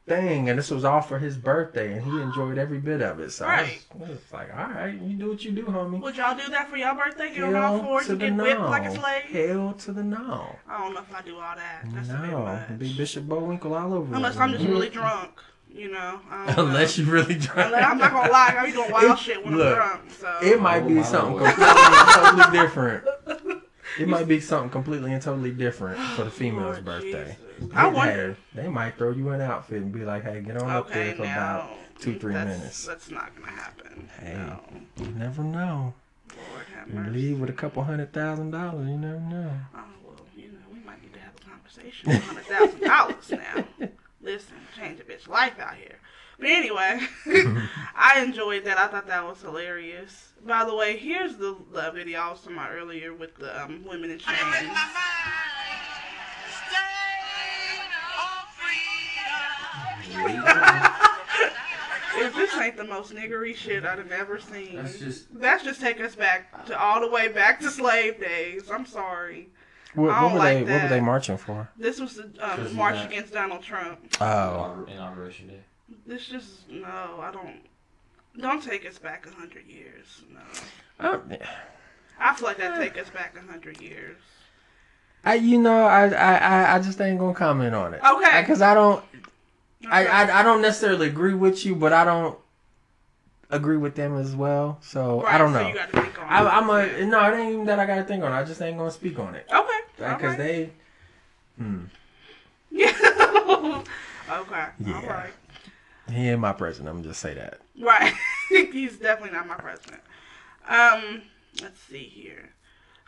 thing, and this was all for his birthday, and he enjoyed every bit of it. So I, was, I was like, all right, you do what you do, homie. Would y'all do that for your birthday? Get on all fours and get whipped like a slave? Hell to the no. I don't know if I do all that. That's No, be Bishop Bullwinkle all over. Unless. I'm just really drunk, you know. I don't know. Unless you really drunk. Unless- I'm not gonna lie, I be doing wild It- shit when look, I'm drunk. So It might Oh, be something Lord. completely and totally different. It might be something completely and totally different for the female's Lord birthday. Jesus. I They- wonder. They, they might throw you an outfit and be like, "Hey, get on up there for now about two, three that's, minutes." That's not gonna happen. Hey. No. You never know. Lord have You leave with a couple hundred thousand dollars. You never know. Oh well, you know, we might need to have a conversation. Hundred thousand dollars now. Listen, change a bitch life out here. But anyway, I enjoyed that. I thought that was hilarious. By the way, here's the, the video I was talking about earlier with the um, women in chains. If this ain't the most niggery shit I've ever seen. That's just That's just take us back to all the way back to slave days. I'm sorry. What, what were like they? What were they marching for? This was the Because um, march that. against Donald Trump. Oh, inauguration day. This just no, I don't. Don't take us back a hundred years. No, Oh, I feel like that take us back a hundred years. I you know I, I I- I just ain't gonna comment on it. Okay. Because I don't I, I I don't necessarily agree with you, but I don't agree with them as well. So I don't so know. you gotta think on I, I'm a Yeah. no. It ain't even that I gotta think on. it. I just ain't gonna speak on it Okay. because they. Hmm. Yeah. okay. All Yeah. right. He ain't my president. I'm just say that. Right. He's definitely not my president. Um, let's see here.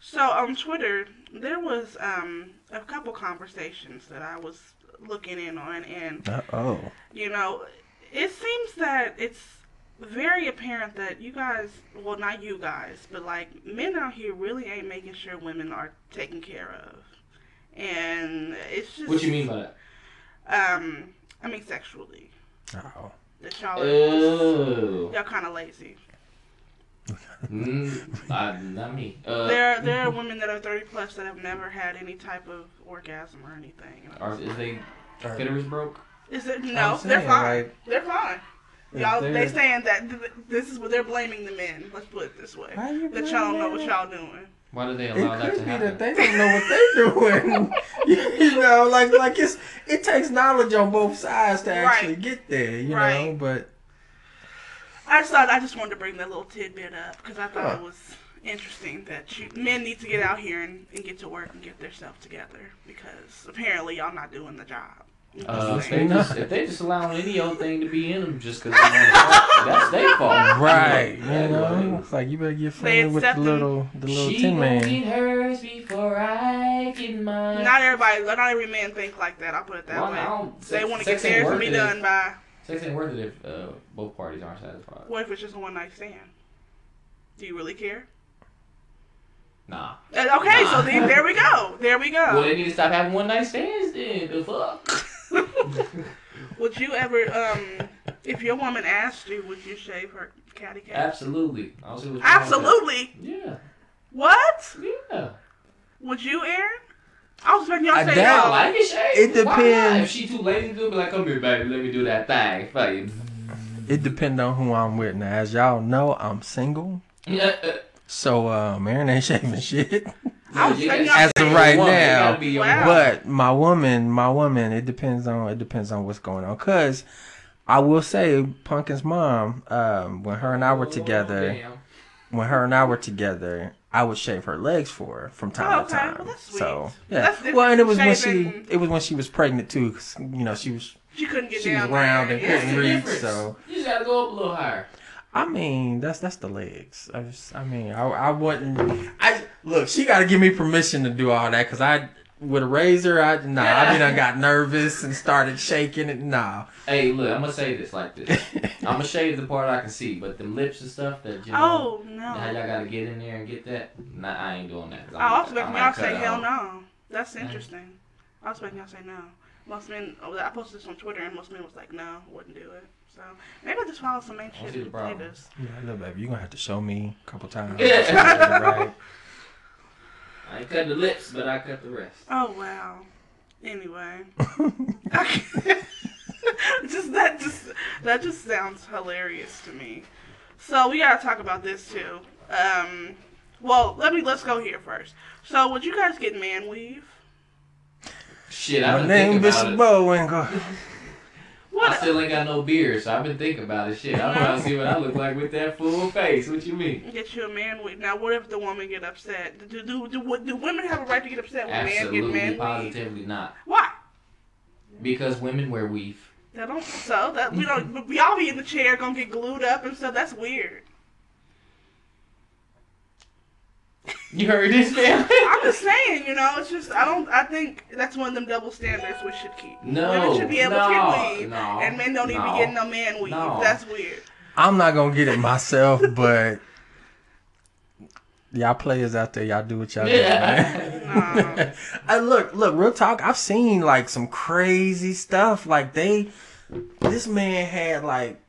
So on Twitter, there was um a couple conversations that I was looking in on, and Uh oh. you know, it seems that it's very apparent that you guys, well, not you guys, but like men out here really ain't making sure women are taken care of, and it's just What do you mean by that? Um, I mean sexually. Oh. That y'all are y'all kind of lazy. mm, I, not me. Uh, There, there are women that are 30 plus that have never had any type of orgasm or anything. are, is they clitoris broke? Is it no? saying, They're fine. like, they're fine. If Y'all, they they're- saying that th- this is what they're blaming the men. Let's put it this way. Why you That y'all don't know what y'all doing. Why do they It allow that could to be happen? that they don't know what they're doing. you know, like like it's it takes knowledge on both sides to actually Right. get there. You know, but I just thought I just wanted to bring that little tidbit up because I thought Huh. it was interesting that you, men need to get out here and, and get to work and get themselves together because apparently y'all not doing the job. I'm just Uh, if, they just, if they just allowing any old thing to be in them just because they want to that's their fault. right, Yeah, you know, like, it's like you better get They friendly with the little the little she tin gon' man. get hers before I get mine. Not everybody, not every man think like that. I'll put it that Well, way. They want to get theirs to be done by. Sex ain't worth it if uh, both parties aren't satisfied. What if it's just a one night stand? Do you really care? Nah. Uh, Okay, Nah. so then there we go. There we go. Well, they need to stop having one night stands then. The fuck? Would you ever um If your woman asked you, would you shave her catty cat? Absolutely. I don't see what's wrong with that. Absolutely. Yeah. What? Yeah. Would you, Arin? I was expecting y'all I to say doubt- no. I like it shaved. It depends. If she too lazy to do it, be like, come here, baby, let me do that thing for you. It depends on who I'm with. Now, as y'all know, I'm single, Yeah, uh, so uh, Arin ain't shaving shit. I you thinking As of right woman, now, gotta be your Wow. But my woman, my woman, it depends on it depends on what's going on. Cause I will say, Pumpkin's mom, um, when her and I were Oh, together, damn. when her and I were together, I would shave her legs for her from time Oh, to time. Well, that's sweet. So yeah, That's well, and it was from when she it was when she was pregnant too. 'cause, you know, she was She couldn't get she was round there. and couldn't the reach. So You just gotta go up a little higher. I mean, that's that's the legs. I just, I mean, I I wouldn't. I look. She got to give me permission to do all that because I with a razor. I nah. I mean, I got nervous and started shaking it. Nah. Hey, look, I'm gonna say this like this. I'm gonna shave the part I can see, but them lips and stuff that you know, Oh how no. y'all gotta get in there and get that. Nah, I ain't doing that. I I'm- was expecting y'all say hell no. That's interesting. I was expecting y'all say no. Most men, oh, I posted this on Twitter, and most men was like, no, wouldn't do it. So maybe I just follow some main I shit see the and problem. potatoes. Yeah, look, baby, you're gonna have to show me a couple times. Yeah. right. I ain't cut the lips, but I cut the rest. Oh wow. Anyway, just that just that just sounds hilarious to me. So we gotta talk about this too. Um, well, let me let's go here first. So, would you guys get man weave? Shit, My I've been name thinking Bishop about Bullwinkle. I still ain't got no beard, so I've been thinking about it. Shit, I'm trying to see what I look like with that full face. What you mean? Get you a man weave. Now, what if the woman get upset? Do do do, do, do women have a right to get upset when men get Absolutely, man weave? positively not. Why? Because women wear weave. That don't so that we don't we all be in the chair gonna get glued up and stuff. That's weird. You heard this, man? I'm just saying, you know, it's just I don't. I think that's one of them double standards we should keep. No, women should be able no, to get weave, no, and men don't need to no, be getting no man weave. no. That's weird. I'm not gonna get it myself, but y'all players out there, y'all do what y'all Yeah. do, man. I uh, look, look, real talk. I've seen like some crazy stuff. Like they, this man had like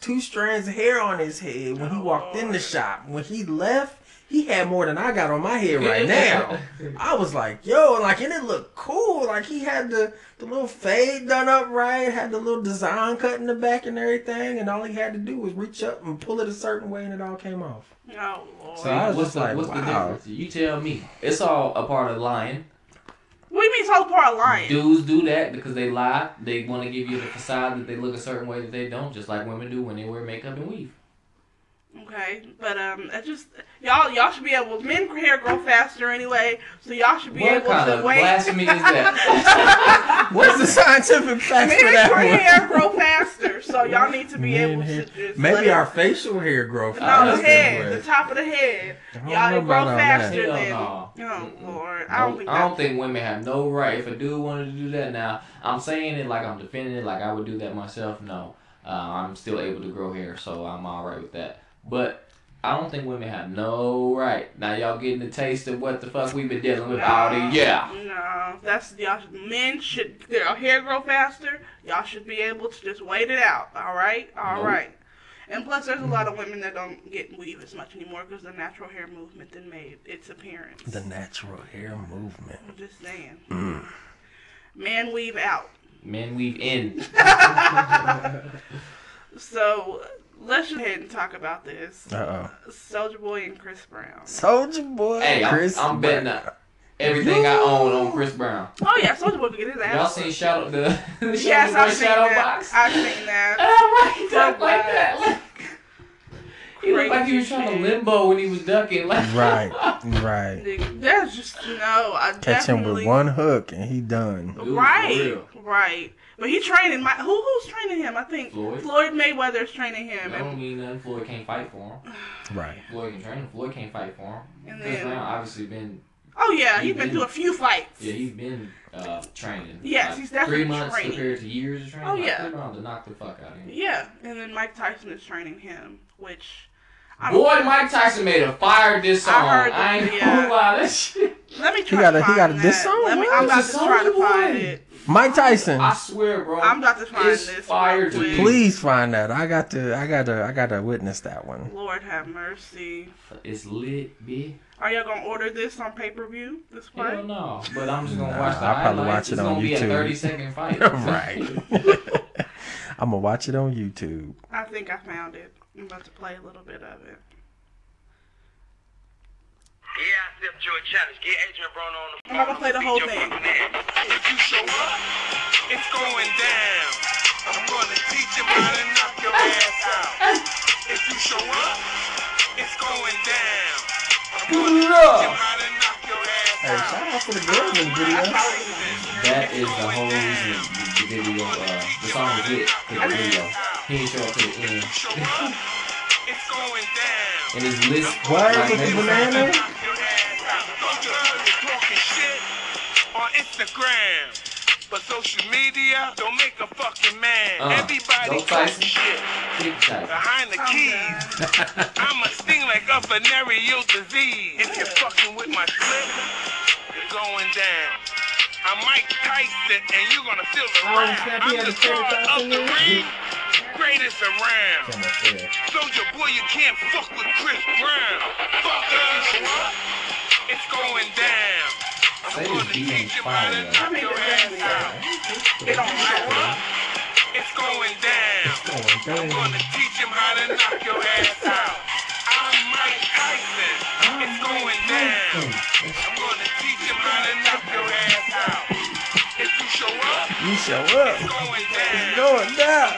two strands of hair on his head when he walked in the oh, shop. When he left, he had more than I got on my head right now. I was like, yo, and like, and it looked cool. Like he had the the little fade done up right, had the little design cut in the back and everything, and all he had to do was reach up and pull it a certain way, and it all came off. Oh lord. So I was what's just the, like, what's the wow. difference? You tell me. It's all a part of lying. what do you mean it's all part of lying? Dudes do that because they lie. They want to give you the facade that they look a certain way that they don't, just like women do when they wear makeup and weave. Okay, but um, it just y'all y'all should be able. Men hair grow faster anyway, so y'all should be What able kind to of wait. blasphemy is that? What's the scientific fact for Men that hair grow faster, so y'all need to be Men able hair- to just let Maybe it- our facial hair grow No, faster. the head, the top of the head. Y'all grow about all that. faster Hell than. no. Oh lord, I don't No, think I don't think women have no right. If a dude wanted to do that now, I'm saying it like I'm defending it, like I would do that myself. No, uh, I'm still able to grow hair, so I'm all right with that. But I don't think women have no right. Now y'all getting the taste of what the fuck we've been dealing with all the yeah. No, that's y'all. Men should their hair grow faster. Y'all should be able to just wait it out. All right, all right. Nope. And plus, there's a lot of women that don't get weave as much anymore because the natural hair movement then made its appearance. The natural hair movement. I'm just saying. Mm. Man weave out. Man weave in. So let's just go ahead and talk about this. Uh oh. Soulja Boy and Chris Brown. Soulja Boy. Hey, I'm, Chris I'm betting Brown. that everything I own on Chris Brown. Oh yeah, Soulja Boy can get his ass. Y'all seen Shadow the, the Yes, Boy I've seen Shadow that. Box? I've seen that. Oh, right, duck For like what? that. Like, he looked like he was Crazy trying to limbo when he was ducking. Like, Right, right. There's just no. I Catch him with one hook and he done. Dude, right, real. right. But he training my who who's training him? I think Floyd. Floyd Mayweather's training him, That don't mean nothing. Floyd can't fight for him. Right. Floyd can train him. Floyd can't fight for him. and Chris Brown then obviously been oh yeah, He he's been been- through a few fights. yeah he's been uh, training. Yes, Like, he's definitely three months training. compared to years of training. Oh, yeah. Chris Brown to knock the fuck out of him. Yeah, and then Mike Tyson is training him, which I don't- Boy, Mike Tyson made a fire diss I song. I, heard that, ain't yeah. gonna lie, that shit. Let me try He got to a- he got a that. diss song? Let me, I'm about to try to find it. Mike Tyson. I swear, bro. I'm about to find it's this fire real to quick. Please find that. I got to. I got to. I got to witness that one. Lord have mercy. It's lit, B. Are y'all gonna order this on pay per view? This fight? Hell no. But I'm just gonna Nah, watch the I'll probably watch it it's on gonna be a 30 second fight. right. I'm gonna watch it on YouTube. I think I found it. I'm about to play a little bit of it. Yeah, I stepped to a challenge. Get Adrien Broner on the I'm gonna play the whole thing. If you show up, it's going down. I'm gonna teach him how to knock your ass out. If you show up, it's going down. I'm gonna teach him how to knock your ass out. Hey, shout out to the girls in the video. That is the whole reason the, the video, uh, the song was lit to the video. He didn't show up to the end. Show it's going down. And his list, What? like, With the maybe- banana? On Instagram. But social media don't make a fucking man. Uh, Everybody go Tyson. talk shit behind the keys. I'm a sting like a venereal disease. If you're fucking with my slip, you're going down. I'm Mike Tyson, and you're gonna feel the Oh, wrath. snap, I'm the star of the ring, greatest around. Soulja Boy, you can't fuck with Chris Brown. Fuck us, it's going down. I'm Say gonna teach ain't him how to fire, I knock mean, your it's ass out. It don't matter. It's going down. I'm gonna teach him how to knock your ass out. I'm Mike Tyson. It's going down. I'm gonna teach him how to knock your ass out. If you show up, You show it's up. going down. Going I'm down.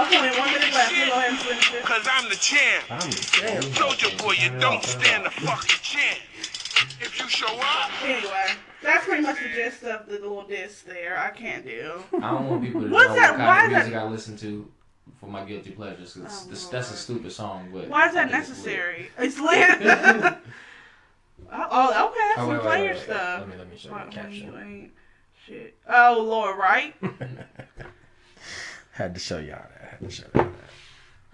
Okay, one minute left. We'll go ahead and finish it. Cause I'm the champ. I'm the champ. Soulja Boy, you don't stand a fucking chance. If you show up, Anyway, that's pretty much the gist of the little disc there. I can't do. I don't want people to What's know that? what kind is of music that- I listen to for my guilty pleasures. 'cause Oh, this, that's a oh, stupid song, but Why is that I think it's lit. necessary? It's lit. oh, okay. That's Oh, some wait, wait, player wait, wait. stuff. Let me let me show you Why- the when caption. you ain't shit. Oh Lord, right? Had to show y'all that. Had to show y'all that.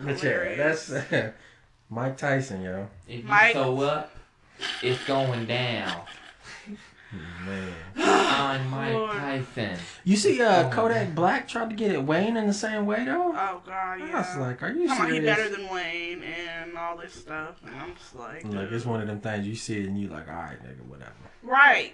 But yeah, that's Mike Tyson, yo. If you Mike- show up, it's going down. Man. I'm Mike Lord. Tyson. You see, uh, Kodak man. Black tried to get it Wayne in the same way though. Oh God, I yeah. was like, are you Come on, he better than Wayne and all this stuff, and I'm just like, Like it's one of them things you see it and you like, all right, nigga, whatever. right.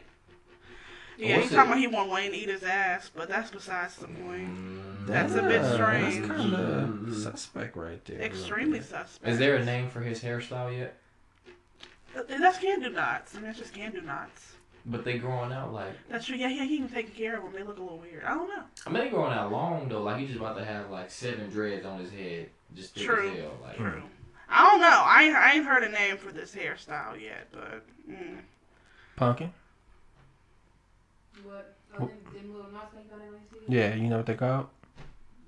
Yeah, What's he's talking about he want Wayne to eat his ass, but that's besides the point. That's a bit strange. That's kind of suspect right there. a little Extremely suspect. Is there a name for his hairstyle yet? Uh, That's can do knots. I mean, it's just can do knots. But they growing out like That's true. Yeah, yeah, he can take care of them. They look a little weird. I don't know. I mean they growing out long though. Like he's just about to have like seven dreads on his head, just thick True. as hell. Like True. I don't know. I ain't, I ain't heard a name for this hairstyle yet, but mm. Pumpkin. What? Oh, them, them little knots they got in my city? Yeah, you know what they call?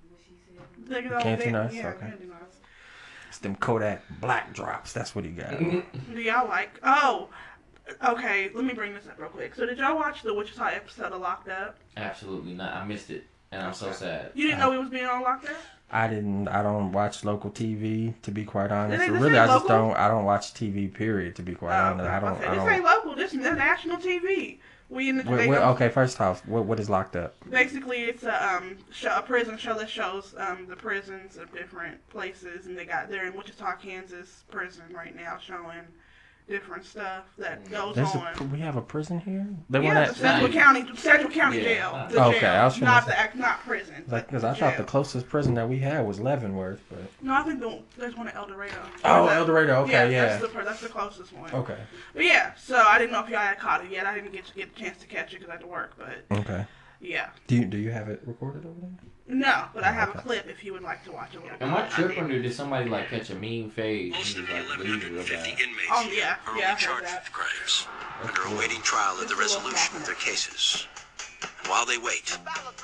What she. They can Can't all- do knots? Yeah, Okay. can do knots. It's them Kodak Black drops. That's what he got. Mm-hmm. Do y'all like? Oh, okay. Let me bring this up real quick. So, did y'all watch the Wichita episode of Locked Up? Absolutely not. I missed it, and I'm so sad. You didn't know he was being on Locked Up? I didn't. I don't watch local TV to be quite honest. This Or ain't really, I just local? don't. I don't watch TV. Period. To be quite Oh, honest, I don't. okay. I This don't. ain't local. This is national TV. We in the Wait, they wait, go- okay, first off, what what is locked up? Basically, it's a um show, a prison show that shows um the prisons of different places, and they got they're in Wichita, Kansas prison right now, showing different stuff that goes There's on. a, we have a prison here. They want yeah, the that Central Nice. County, Central County Yeah. Jail. The Okay, jail, I was finna not say- the not prison. like because I thought the closest prison that we had was Leavenworth, but No, I think the, there's one at El Dorado. oh, Or is El Dorado. Okay, yeah. That's the, that's the closest one. Okay, But yeah, so I didn't know if y'all had caught it yet. I didn't get to get a chance to catch it because I had to work. But okay. yeah, Do you do you have it recorded over there? No. But I oh, have a clip if you would like to watch a little. Am I bit. tripping or did somebody like catch a mean fade? Most and of the just, like, bleed real 1,150 bad? inmates Oh, yeah, are yeah, I only heard charged that. with crimes and are awaiting trial at the resolution of their cases. And while they wait,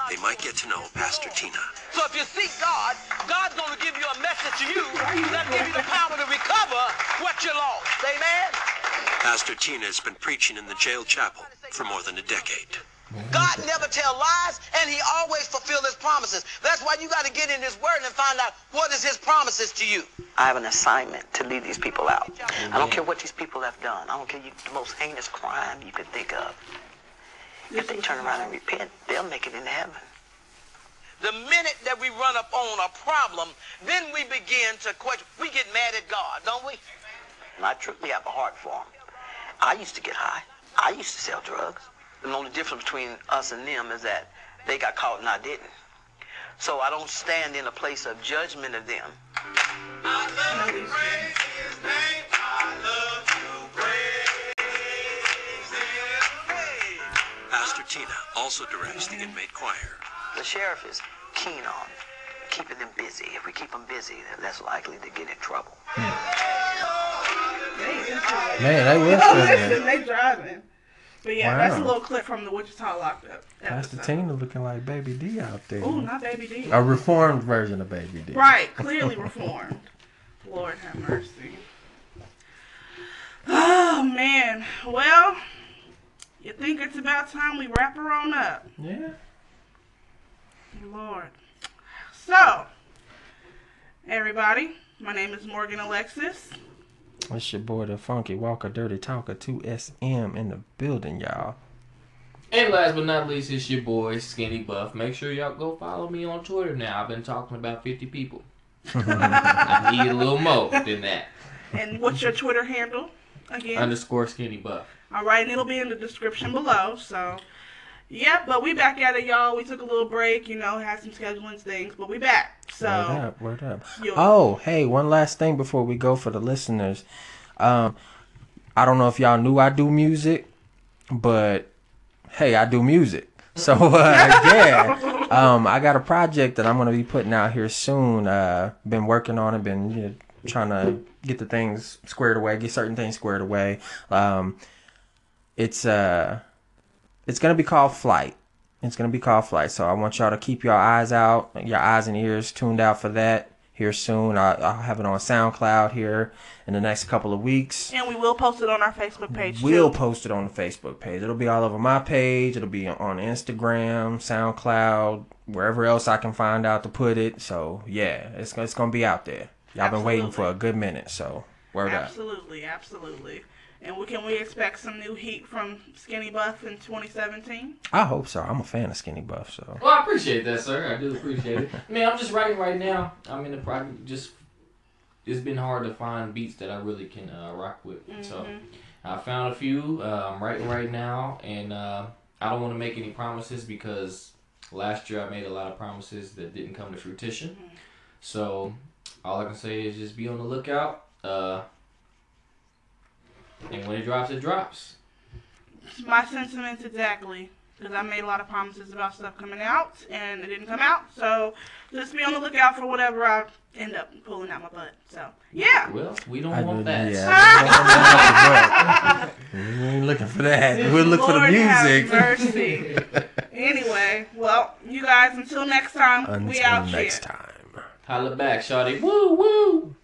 they might get to know Pastor Tina. So if you seek God, God's going to give you a message to you that give you the power to recover what you lost. Amen? Pastor Tina has been preaching in the jail chapel for more than a decade. God never tell lies, and He always fulfill His promises. That's why you got to get in His Word and find out what is His promises to you. I have an assignment to lead these people out. I don't care what these people have done. I don't care you, the most heinous crime you could think of. If they turn around and repent, they'll make it into heaven. The minute that we run up on a problem, then we begin to question. We get mad at God, don't we? And I truly have a heart for him. I used to get high. I used to sell drugs. The only difference between us and them is that they got caught and I didn't. So I don't stand in a place of judgment of them. Pastor Tina also directs the inmate choir. The sheriff is keen on keeping them busy. If we keep them busy, they're less likely to get in trouble. Man, they was Oh, feeling listen, it. they driving. But yeah, that's a little clip from the Wichita Lockup. Pastor episode. Tina looking like Baby D out there. Ooh, not Baby D. A reformed version of Baby D. Right, clearly reformed. Lord have mercy. Oh man. Well, you think it's about time we wrap her on up? Yeah. Lord. So, everybody, my name is Morgan Alexis. It's your boy, the Funky Walker, Dirty Talker, 2SM in the building, y'all. And last but not least, it's your boy Skinny Buff. Make sure y'all go follow me on Twitter now. I've been talking about 50 people. I need a little more than that. And what's your Twitter handle again? Underscore Skinny Buff. All right, and it'll be in the description below. So, yeah, but we back at it, y'all. We took a little break, you know, had some scheduling things, but we back. So, Word up, word up. Oh, hey, one last thing before we go for the listeners. Um, I don't know if y'all knew I do music, but hey, I do music. So uh, yeah, um, I got a project that I'm gonna be putting out here soon. Uh, been working on it, been you know, trying to get the things squared away, get certain things squared away. Um, it's uh, it's gonna be called Flight. It's gonna be called Flight. So I want y'all to keep your eyes out, your eyes and ears tuned out for that here soon. I, I'll have it on SoundCloud here in the next couple of weeks. and we will post it on our Facebook page We'll too. post it on the Facebook page. It'll be all over my page. It'll be on Instagram, SoundCloud, wherever else I can find out to put it. So yeah, it's it's gonna be out there. Y'all been waiting for a good minute, so word up. Absolutely, absolutely. And we, can we expect some new heat from Skinny Buff in 2017? I hope so. I'm a fan of Skinny Buff, so Well, I appreciate that, sir. I do appreciate it. I mean, I'm just writing right now. I'm in the project. Just it's been hard to find beats that I really can uh, rock with. So I found a few. Uh, I'm writing right now, and uh, I don't want to make any promises because last year I made a lot of promises that didn't come to fruition. So all I can say is just be on the lookout. Uh, and when it drops, it drops. My sentiments exactly. Because I made a lot of promises about stuff coming out, and it didn't come out. So just be on the lookout for whatever I end up pulling out my butt. So, yeah. Well, we don't I want that. yeah. we ain't looking for that. We'll look for the Lord have music. mercy. anyway, well, you guys, until next time, we Until out next here. time. Holla back, shawty. Woo, woo.